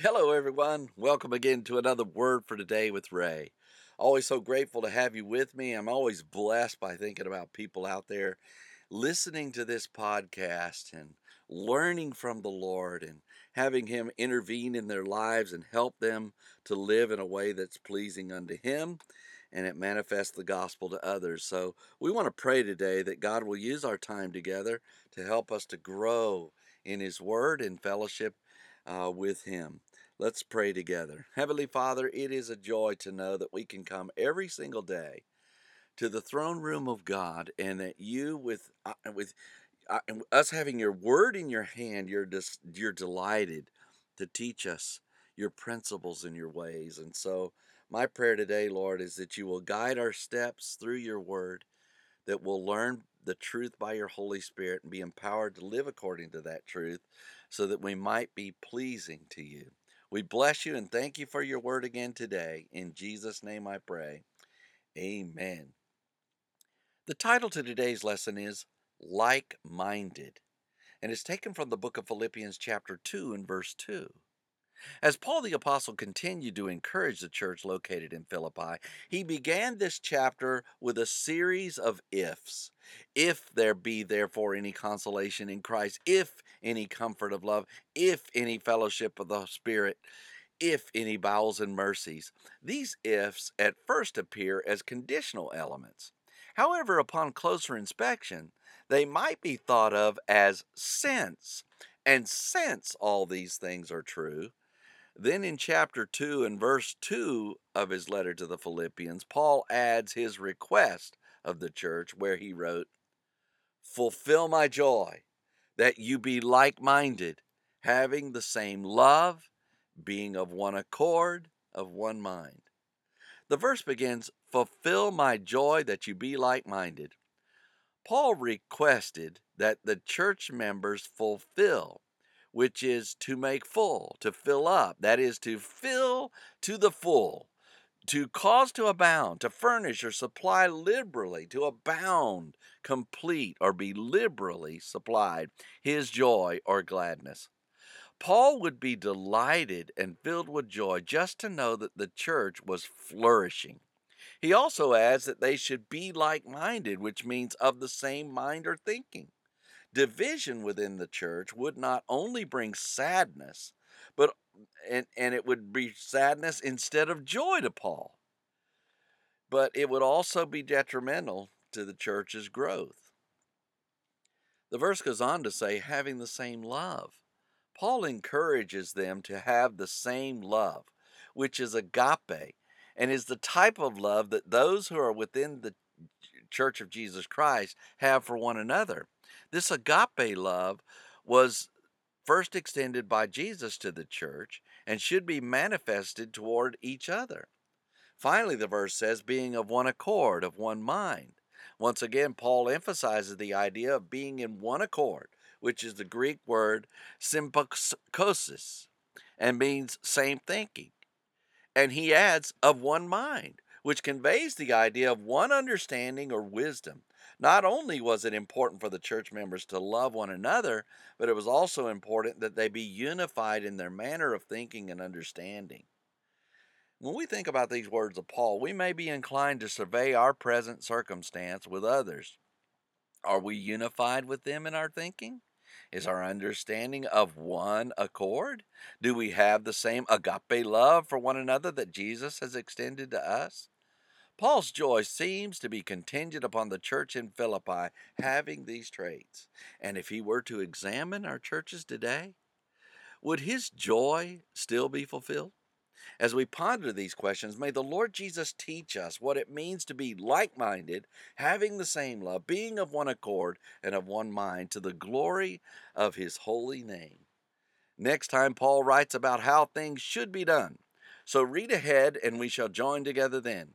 Hello, everyone. Welcome again to another Word for Today with Ray. Always so grateful to have you with me. I'm always blessed by thinking about people out there listening to this podcast and learning from the Lord and having Him intervene in their lives and help them to live in a way that's pleasing unto Him and it manifests the gospel to others. So we want to pray today that God will use our time together to help us to grow in His Word and fellowship uh, with Him. Let's pray together. Heavenly Father, it is a joy to know that we can come every single day to the throne room of God and that you, with, uh, with uh, us having your word in your hand, you're, just, you're delighted to teach us your principles and your ways. And so, my prayer today, Lord, is that you will guide our steps through your word, that we'll learn the truth by your Holy Spirit and be empowered to live according to that truth so that we might be pleasing to you. We bless you and thank you for your word again today. In Jesus' name I pray. Amen. The title to today's lesson is Like Minded, and it's taken from the book of Philippians, chapter 2, and verse 2. As Paul the Apostle continued to encourage the church located in Philippi, he began this chapter with a series of ifs. If there be therefore any consolation in Christ, if any comfort of love, if any fellowship of the Spirit, if any bowels and mercies. These ifs at first appear as conditional elements. However, upon closer inspection, they might be thought of as since. And since all these things are true, then in chapter 2 and verse 2 of his letter to the Philippians, Paul adds his request of the church where he wrote, Fulfill my joy, that you be like minded, having the same love, being of one accord, of one mind. The verse begins, Fulfill my joy that you be like minded. Paul requested that the church members fulfill which is to make full, to fill up. That is to fill to the full, to cause to abound, to furnish or supply liberally, to abound, complete, or be liberally supplied, his joy or gladness. Paul would be delighted and filled with joy just to know that the church was flourishing. He also adds that they should be like minded, which means of the same mind or thinking division within the church would not only bring sadness, but and, and it would be sadness instead of joy to Paul. But it would also be detrimental to the church's growth. The verse goes on to say, having the same love. Paul encourages them to have the same love, which is agape, and is the type of love that those who are within the church of Jesus Christ have for one another. This agape love was first extended by Jesus to the church and should be manifested toward each other. Finally, the verse says, being of one accord, of one mind. Once again, Paul emphasizes the idea of being in one accord, which is the Greek word sympakosis, and means same thinking. And he adds, of one mind, which conveys the idea of one understanding or wisdom. Not only was it important for the church members to love one another, but it was also important that they be unified in their manner of thinking and understanding. When we think about these words of Paul, we may be inclined to survey our present circumstance with others. Are we unified with them in our thinking? Is our understanding of one accord? Do we have the same agape love for one another that Jesus has extended to us? Paul's joy seems to be contingent upon the church in Philippi having these traits. And if he were to examine our churches today, would his joy still be fulfilled? As we ponder these questions, may the Lord Jesus teach us what it means to be like minded, having the same love, being of one accord and of one mind, to the glory of his holy name. Next time, Paul writes about how things should be done. So read ahead, and we shall join together then.